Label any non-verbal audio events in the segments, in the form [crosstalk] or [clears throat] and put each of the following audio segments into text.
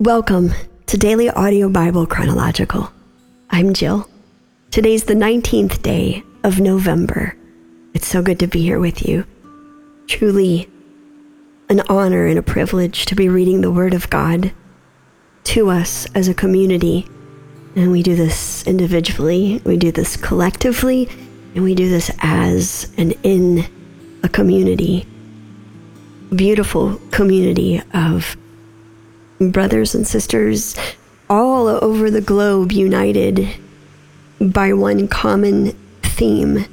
Welcome to Daily Audio Bible Chronological. I'm Jill. Today's the 19th day of November. It's so good to be here with you. Truly an honor and a privilege to be reading the Word of God to us as a community. And we do this individually, we do this collectively, and we do this as and in a community. Beautiful community of brothers and sisters all over the globe united by one common theme,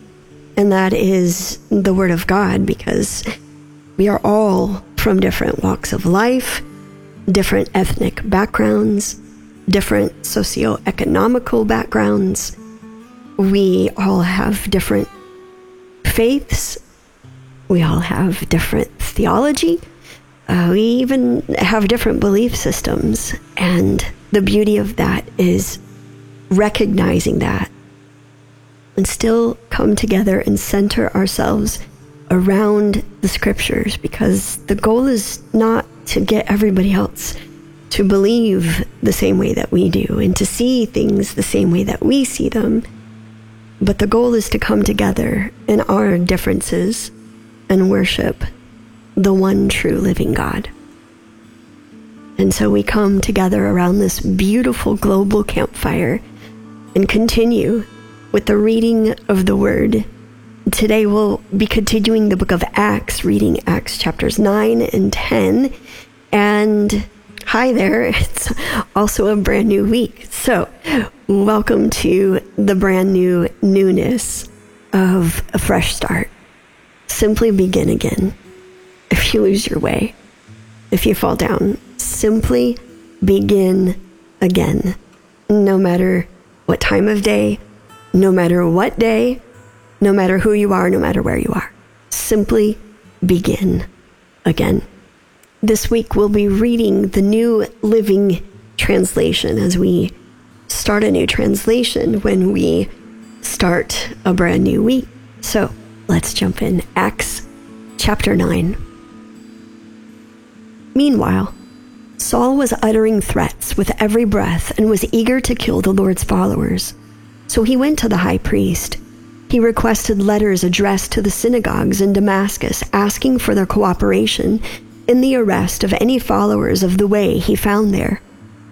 and that is the Word of God, because we are all from different walks of life, different ethnic backgrounds, different socioeconomical backgrounds. We all have different faiths. We all have different theology. Uh, we even have different belief systems. And the beauty of that is recognizing that and still come together and center ourselves around the scriptures because the goal is not to get everybody else to believe the same way that we do and to see things the same way that we see them. But the goal is to come together in our differences and worship the one true living God. And so we come together around this beautiful global campfire and continue with the reading of the Word. Today we'll be continuing the book of Acts, reading Acts chapters 9 and 10. And hi there, [laughs] it's also a brand new week. So, welcome to the brand new newness of a fresh start. Simply begin again if you lose your way, if you fall down, simply begin again. No matter what time of day, no matter what day, no matter who you are, no matter where you are. Simply begin again. This week we'll be reading the New Living Translation as we start a new translation when we start a brand new week. So let's jump in. Acts chapter 9. Meanwhile, Saul was uttering threats with every breath and was eager to kill the Lord's followers. So he went to the high priest. He requested letters addressed to the synagogues in Damascus asking for their cooperation in the arrest of any followers of the way he found there.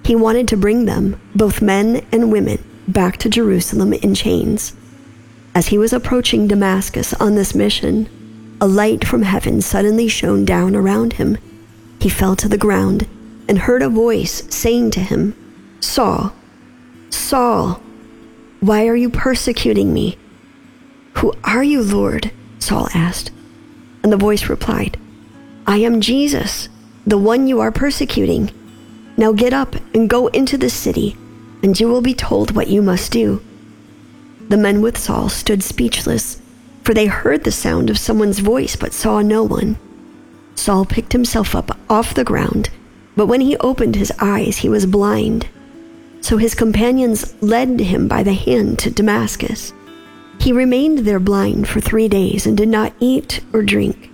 He wanted to bring them, both men and women, back to Jerusalem in chains. As he was approaching Damascus on this mission, a light from heaven suddenly shone down around him he fell to the ground and heard a voice saying to him, Saul, Saul, why are you persecuting me? Who are you, Lord? Saul asked. And the voice replied, I am Jesus, the one you are persecuting. Now get up and go into the city, and you will be told what you must do. The men with Saul stood speechless, for they heard the sound of someone's voice but saw no one. Saul picked himself up off the ground, but when he opened his eyes, he was blind. So his companions led him by the hand to Damascus. He remained there blind for three days and did not eat or drink.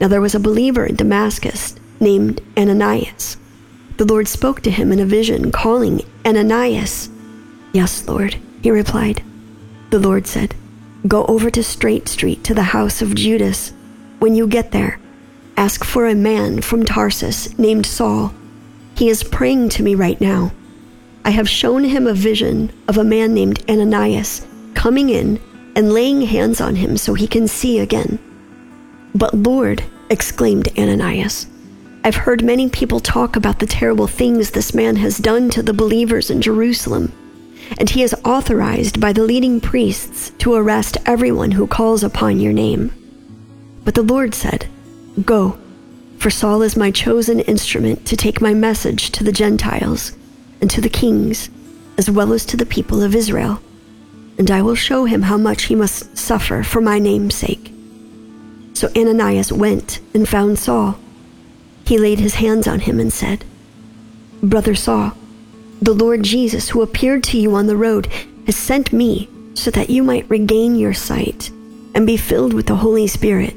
Now there was a believer in Damascus named Ananias. The Lord spoke to him in a vision, calling, Ananias. Yes, Lord, he replied. The Lord said, Go over to Straight Street to the house of Judas. When you get there, Ask for a man from Tarsus named Saul. He is praying to me right now. I have shown him a vision of a man named Ananias coming in and laying hands on him so he can see again. But Lord, exclaimed Ananias, I've heard many people talk about the terrible things this man has done to the believers in Jerusalem, and he is authorized by the leading priests to arrest everyone who calls upon your name. But the Lord said, Go, for Saul is my chosen instrument to take my message to the Gentiles and to the kings, as well as to the people of Israel. And I will show him how much he must suffer for my name's sake. So Ananias went and found Saul. He laid his hands on him and said, Brother Saul, the Lord Jesus, who appeared to you on the road, has sent me so that you might regain your sight and be filled with the Holy Spirit.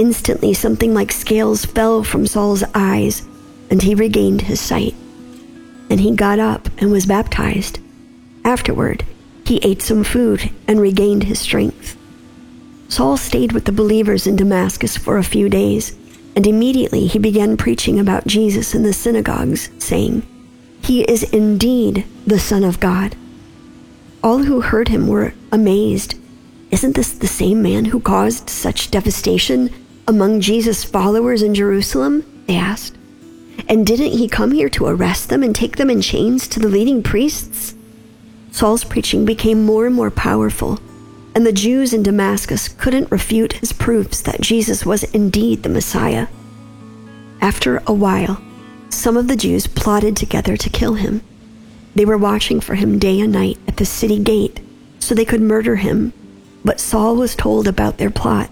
Instantly, something like scales fell from Saul's eyes, and he regained his sight. And he got up and was baptized. Afterward, he ate some food and regained his strength. Saul stayed with the believers in Damascus for a few days, and immediately he began preaching about Jesus in the synagogues, saying, He is indeed the Son of God. All who heard him were amazed. Isn't this the same man who caused such devastation among Jesus' followers in Jerusalem? They asked. And didn't he come here to arrest them and take them in chains to the leading priests? Saul's preaching became more and more powerful, and the Jews in Damascus couldn't refute his proofs that Jesus was indeed the Messiah. After a while, some of the Jews plotted together to kill him. They were watching for him day and night at the city gate so they could murder him, but Saul was told about their plot.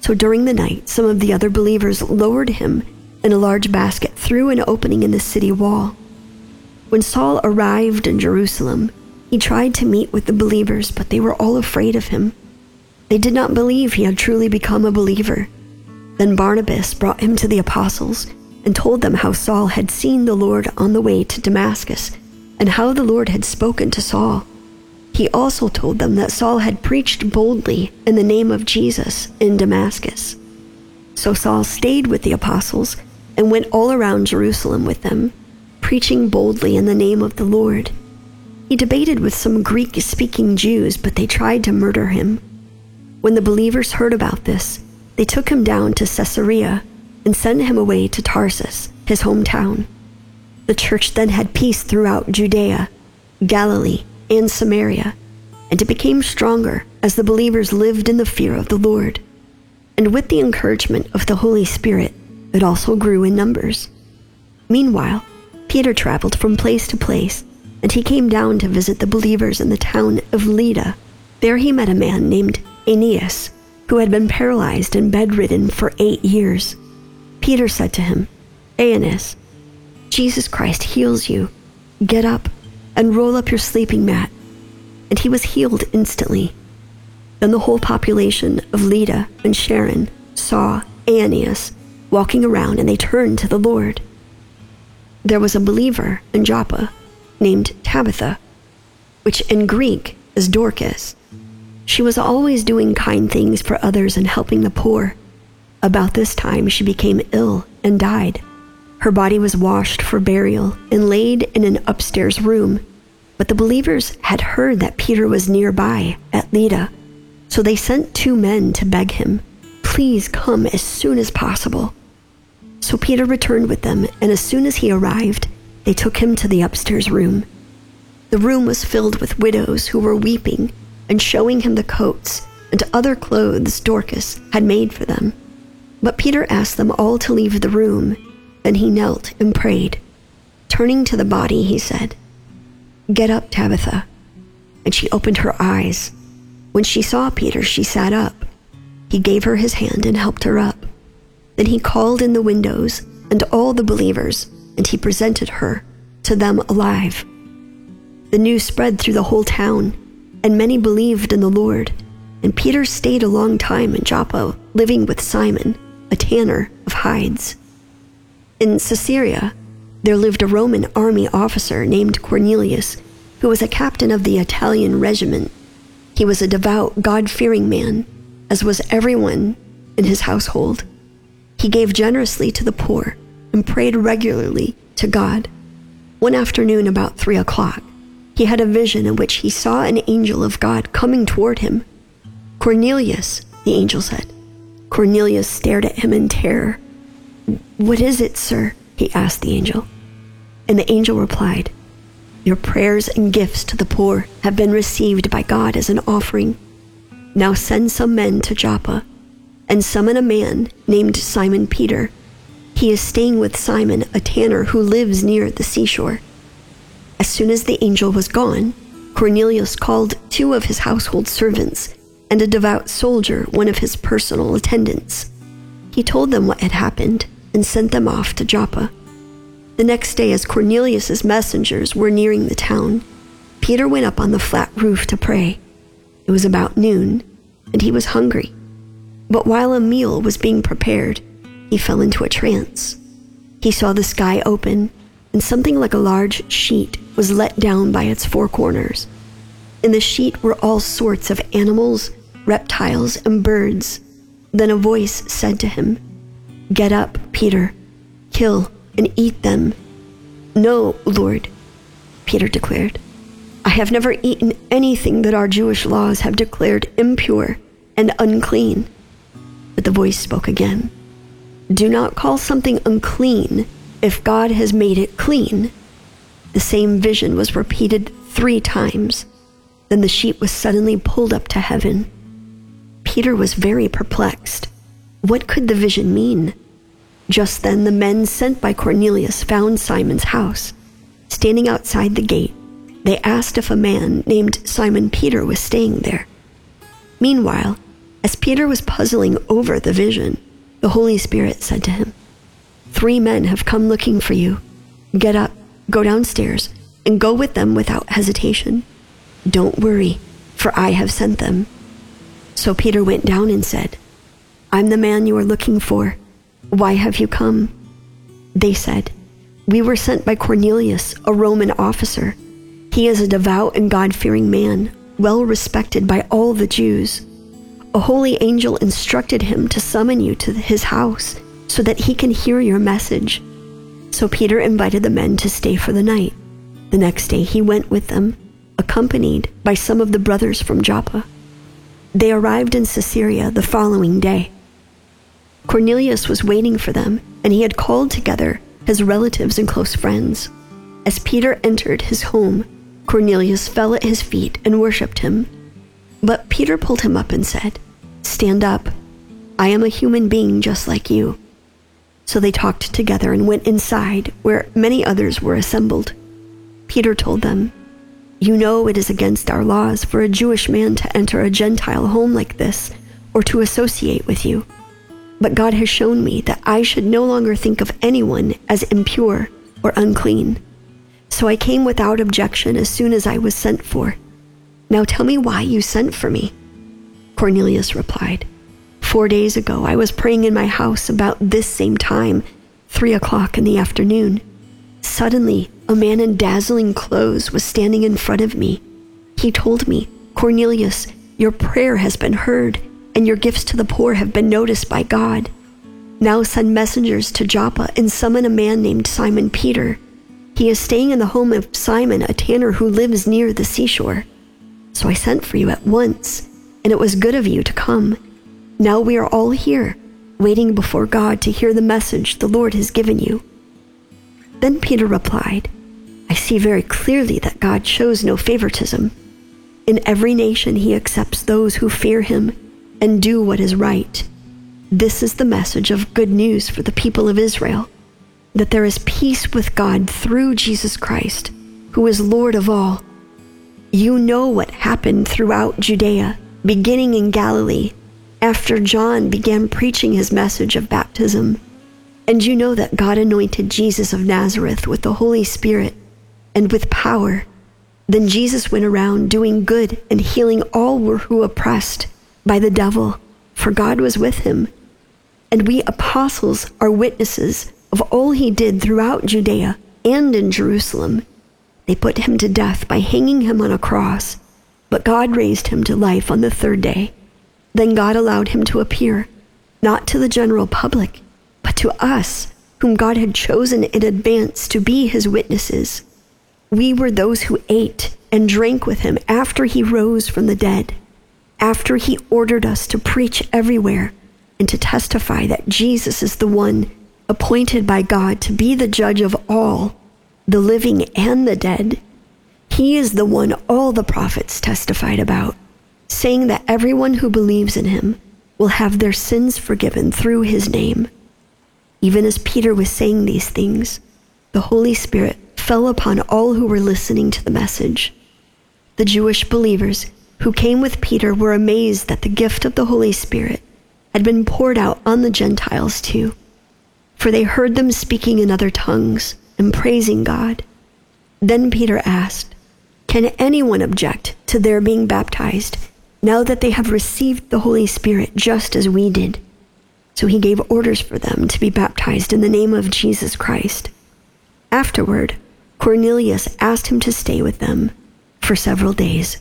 So during the night, some of the other believers lowered him in a large basket through an opening in the city wall. When Saul arrived in Jerusalem, he tried to meet with the believers, but they were all afraid of him. They did not believe he had truly become a believer. Then Barnabas brought him to the apostles and told them how Saul had seen the Lord on the way to Damascus and how the Lord had spoken to Saul. He also told them that Saul had preached boldly in the name of Jesus in Damascus. So Saul stayed with the apostles and went all around Jerusalem with them, preaching boldly in the name of the Lord. He debated with some Greek speaking Jews, but they tried to murder him. When the believers heard about this, they took him down to Caesarea and sent him away to Tarsus, his hometown. The church then had peace throughout Judea, Galilee, and Samaria, and it became stronger as the believers lived in the fear of the Lord. And with the encouragement of the Holy Spirit, it also grew in numbers. Meanwhile, Peter traveled from place to place, and he came down to visit the believers in the town of Lydda. There he met a man named Aeneas, who had been paralyzed and bedridden for eight years. Peter said to him, Aeneas, Jesus Christ heals you. Get up and roll up your sleeping mat. And he was healed instantly. Then the whole population of Lydda and Sharon saw Aeneas walking around and they turned to the Lord. There was a believer in Joppa named Tabitha, which in Greek is Dorcas. She was always doing kind things for others and helping the poor. About this time, she became ill and died. Her body was washed for burial and laid in an upstairs room. But the believers had heard that Peter was nearby at Lydda, so they sent two men to beg him, Please come as soon as possible. So Peter returned with them, and as soon as he arrived, they took him to the upstairs room. The room was filled with widows who were weeping and showing him the coats and other clothes Dorcas had made for them. But Peter asked them all to leave the room, and he knelt and prayed. Turning to the body, he said, Get up, Tabitha. And she opened her eyes. When she saw Peter, she sat up. He gave her his hand and helped her up. Then he called in the windows and all the believers, and he presented her to them alive. The news spread through the whole town, and many believed in the Lord. And Peter stayed a long time in Joppa, living with Simon, a tanner of hides. In Caesarea, there lived a Roman army officer named Cornelius, who was a captain of the Italian regiment. He was a devout, God fearing man, as was everyone in his household. He gave generously to the poor and prayed regularly to God. One afternoon, about three o'clock, he had a vision in which he saw an angel of God coming toward him. Cornelius, the angel said. Cornelius stared at him in terror. What is it, sir? he asked the angel. And the angel replied, Your prayers and gifts to the poor have been received by God as an offering. Now send some men to Joppa and summon a man named Simon Peter. He is staying with Simon, a tanner who lives near the seashore. As soon as the angel was gone, Cornelius called two of his household servants and a devout soldier, one of his personal attendants. He told them what had happened and sent them off to Joppa. The next day, as Cornelius's messengers were nearing the town, Peter went up on the flat roof to pray. It was about noon, and he was hungry. But while a meal was being prepared, he fell into a trance. he saw the sky open, and something like a large sheet was let down by its four corners. In the sheet were all sorts of animals, reptiles, and birds. Then a voice said to him, Get up, Peter, kill and eat them. No, Lord, Peter declared. I have never eaten anything that our Jewish laws have declared impure and unclean. But the voice spoke again. Do not call something unclean if God has made it clean. The same vision was repeated three times. Then the sheet was suddenly pulled up to heaven. Peter was very perplexed. What could the vision mean? Just then, the men sent by Cornelius found Simon's house. Standing outside the gate, they asked if a man named Simon Peter was staying there. Meanwhile, as Peter was puzzling over the vision, the Holy Spirit said to him, Three men have come looking for you. Get up, go downstairs, and go with them without hesitation. Don't worry, for I have sent them. So Peter went down and said, I'm the man you are looking for. Why have you come? They said, We were sent by Cornelius, a Roman officer. He is a devout and God fearing man, well respected by all the Jews. A holy angel instructed him to summon you to his house so that he can hear your message. So Peter invited the men to stay for the night. The next day he went with them, accompanied by some of the brothers from Joppa. They arrived in Caesarea the following day. Cornelius was waiting for them, and he had called together his relatives and close friends. As Peter entered his home, Cornelius fell at his feet and worshipped him. But Peter pulled him up and said, Stand up. I am a human being just like you. So they talked together and went inside, where many others were assembled. Peter told them, You know it is against our laws for a Jewish man to enter a Gentile home like this or to associate with you. But God has shown me that I should no longer think of anyone as impure or unclean. So I came without objection as soon as I was sent for. Now tell me why you sent for me. Cornelius replied, Four days ago, I was praying in my house about this same time, three o'clock in the afternoon. Suddenly, a man in dazzling clothes was standing in front of me. He told me, Cornelius, your prayer has been heard, and your gifts to the poor have been noticed by God. Now send messengers to Joppa and summon a man named Simon Peter. He is staying in the home of Simon, a tanner who lives near the seashore. So I sent for you at once, and it was good of you to come. Now we are all here, waiting before God to hear the message the Lord has given you. Then Peter replied, I see very clearly that God shows no favoritism. In every nation, he accepts those who fear him and do what is right. This is the message of good news for the people of Israel that there is peace with God through Jesus Christ, who is Lord of all. You know what happened throughout Judea, beginning in Galilee after John began preaching his message of baptism. And you know that God anointed Jesus of Nazareth with the Holy Spirit and with power. Then Jesus went around doing good and healing all who were oppressed by the devil, for God was with him. And we apostles are witnesses of all he did throughout Judea and in Jerusalem. They put him to death by hanging him on a cross, but God raised him to life on the third day. Then God allowed him to appear, not to the general public, but to us, whom God had chosen in advance to be his witnesses. We were those who ate and drank with him after he rose from the dead, after he ordered us to preach everywhere and to testify that Jesus is the one appointed by God to be the judge of all, the living and the dead. He is the one all the prophets testified about saying that everyone who believes in him will have their sins forgiven through his name. Even as Peter was saying these things, the Holy Spirit fell upon all who were listening to the message. The Jewish believers who came with Peter were amazed that the gift of the Holy Spirit had been poured out on the Gentiles too, for they heard them speaking in other tongues and praising God. Then Peter asked, Can anyone object to their being baptized now that they have received the Holy Spirit just as we did. So he gave orders for them to be baptized in the name of Jesus Christ. Afterward, Cornelius asked him to stay with them for several days.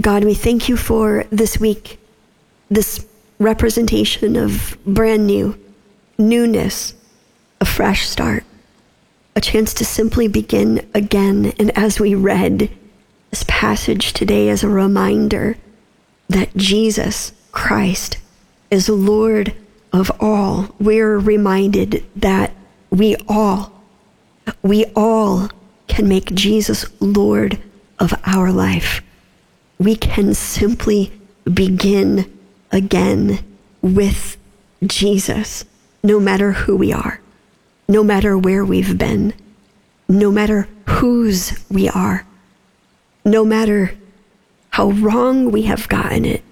God, we thank you for this week, this representation of brand new, newness, a fresh start, a chance to simply begin again. And as we read this passage today as a reminder that Jesus Christ is Lord of all, we're reminded that we all, we all can make Jesus Lord of our life we can simply begin again with Jesus, no matter who we are, no matter where we've been, no matter whose we are, no matter how wrong we have gotten it,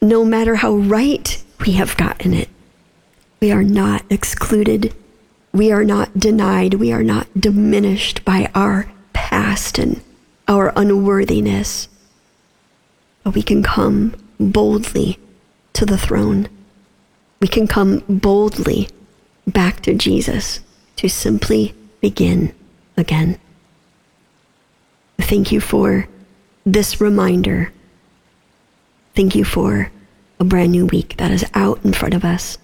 no matter how right we have gotten it. We are not excluded. We are not denied. We are not diminished by our past and our unworthiness but we can come boldly to the throne. We can come boldly back to Jesus to simply begin again. Thank you for this reminder. Thank you for a brand new week that is out in front of us,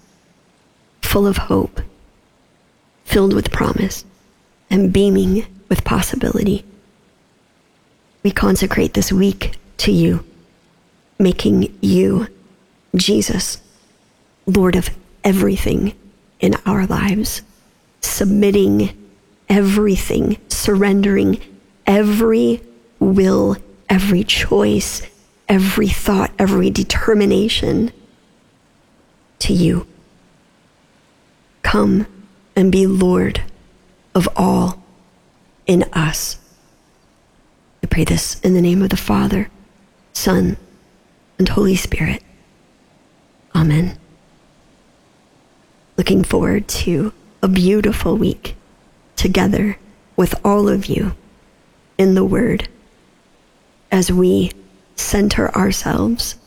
full of hope, filled with promise, and beaming with possibility. We consecrate this week to you making you, Jesus, Lord of everything in our lives, submitting everything, surrendering every will, every choice, every thought, every determination to you. Come and be Lord of all in us. I pray this in the name of the Father, Son, and Holy Spirit. Amen. Looking forward to a beautiful week together with all of you in the Word as we center ourselves,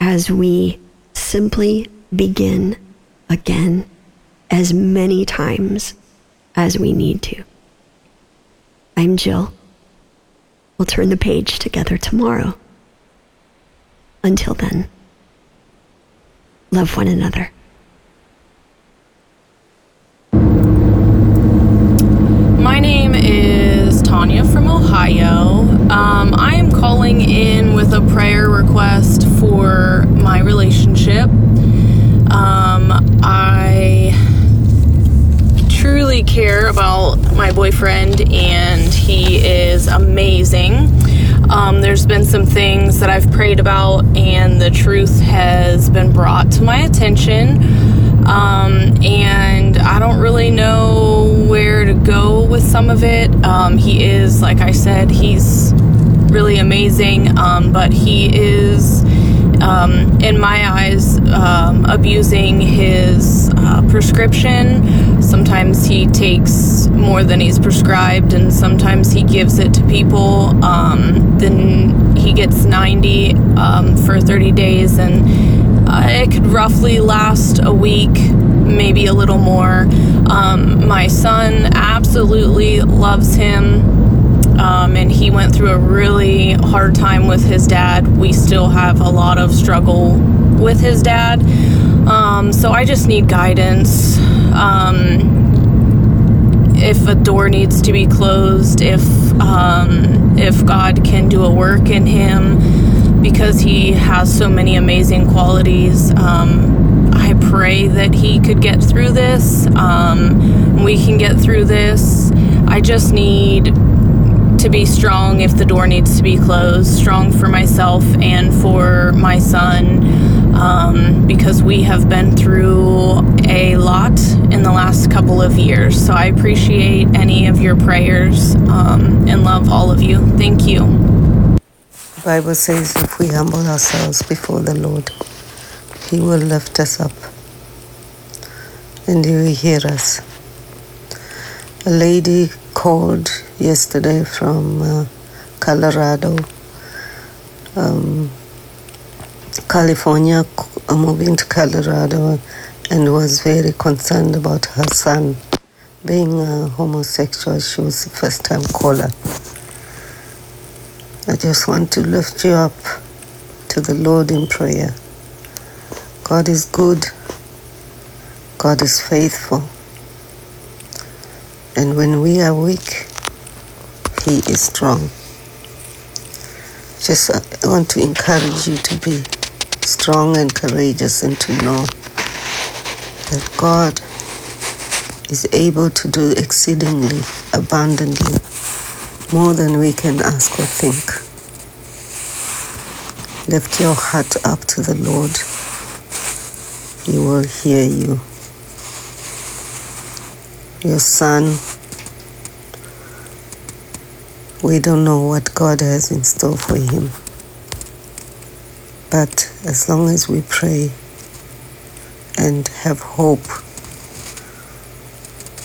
as we simply begin again as many times as we need to. I'm Jill. We'll turn the page together tomorrow. Until then, love one another. My name is Tanya from Ohio. Um, I am calling in with a prayer request for my relationship. Um, I truly care about my boyfriend, and he is amazing. Um, there's been some things that I've prayed about, and the truth has been brought to my attention. Um, and I don't really know where to go with some of it. Um, he is, like I said, he's really amazing, um, but he is um, in my eyes, um, abusing his uh, prescription. Sometimes he takes more than he's prescribed, and sometimes he gives it to people. Um, then he gets 90 um, for 30 days, and uh, it could roughly last a week, maybe a little more. Um, my son absolutely loves him um, and he went through a really hard time with his dad. We still have a lot of struggle with his dad. Um, so I just need guidance. Um, if a door needs to be closed, if um, if God can do a work in him, because he has so many amazing qualities. Um, I pray that he could get through this. Um, we can get through this. I just need to be strong if the door needs to be closed, strong for myself and for my son, um, because we have been through a lot in the last couple of years. So I appreciate any of your prayers um, and love all of you. Thank you. The Bible says if we humble ourselves before the Lord, He will lift us up and He will hear us. A lady called yesterday from uh, Colorado um, California, moving to Colorado, and was very concerned about her son being a homosexual. She was the first time caller. I just want to lift you up to the Lord in prayer. God is good. God is faithful. And when we are weak, He is strong. Just uh, I want to encourage you to be strong and courageous and to know that God is able to do exceedingly abundantly more than we can ask or think. Lift your heart up to the Lord. He will hear you. Your son, we don't know what God has in store for him. But as long as we pray and have hope,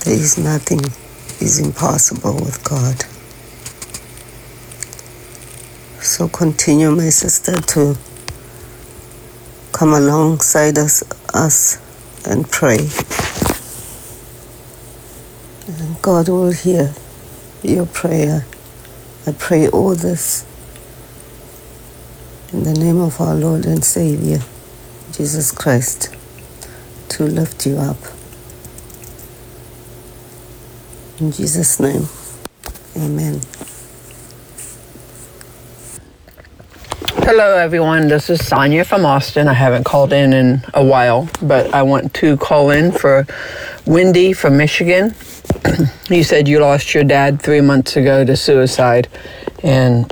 there is nothing is impossible with God. So continue, my sister, to come alongside us, us and pray. And God will hear your prayer. I pray all this in the name of our Lord and Savior, Jesus Christ, to lift you up. In Jesus' name, amen. Hello, everyone. This is Sonia from Austin. I haven't called in in a while, but I want to call in for Wendy from Michigan. [clears throat] you said you lost your dad three months ago to suicide, and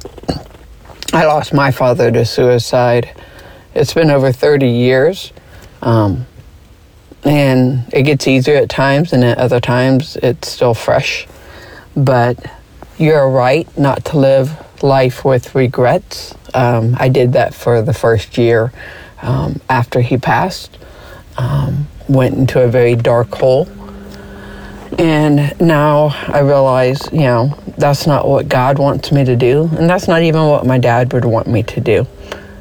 I lost my father to suicide. It's been over 30 years, um, and it gets easier at times, and at other times it's still fresh. But you're right not to live life with regrets. Um, I did that for the first year um, after he passed. Um, went into a very dark hole. And now I realize, you know, that's not what God wants me to do. And that's not even what my dad would want me to do.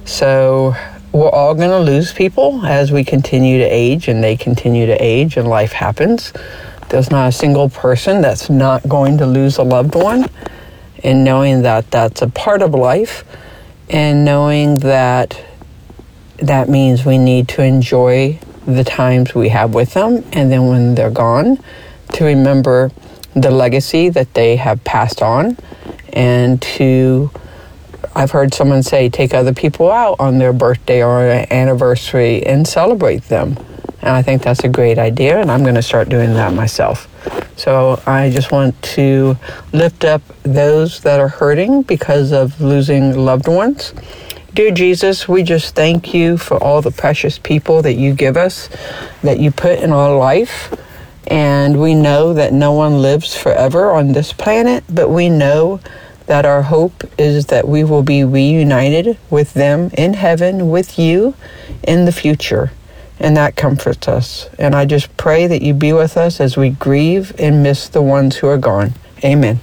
So we're all going to lose people as we continue to age and they continue to age and life happens. There's not a single person that's not going to lose a loved one and knowing that that's a part of life and knowing that that means we need to enjoy the times we have with them and then when they're gone to remember the legacy that they have passed on and to I've heard someone say take other people out on their birthday or anniversary and celebrate them. And I think that's a great idea and I'm going to start doing that myself. So I just want to lift up those that are hurting because of losing loved ones. Dear Jesus, we just thank you for all the precious people that you give us, that you put in our life. And we know that no one lives forever on this planet, but we know that our hope is that we will be reunited with them in heaven with you in the future and that comforts us. And I just pray that you be with us as we grieve and miss the ones who are gone. Amen.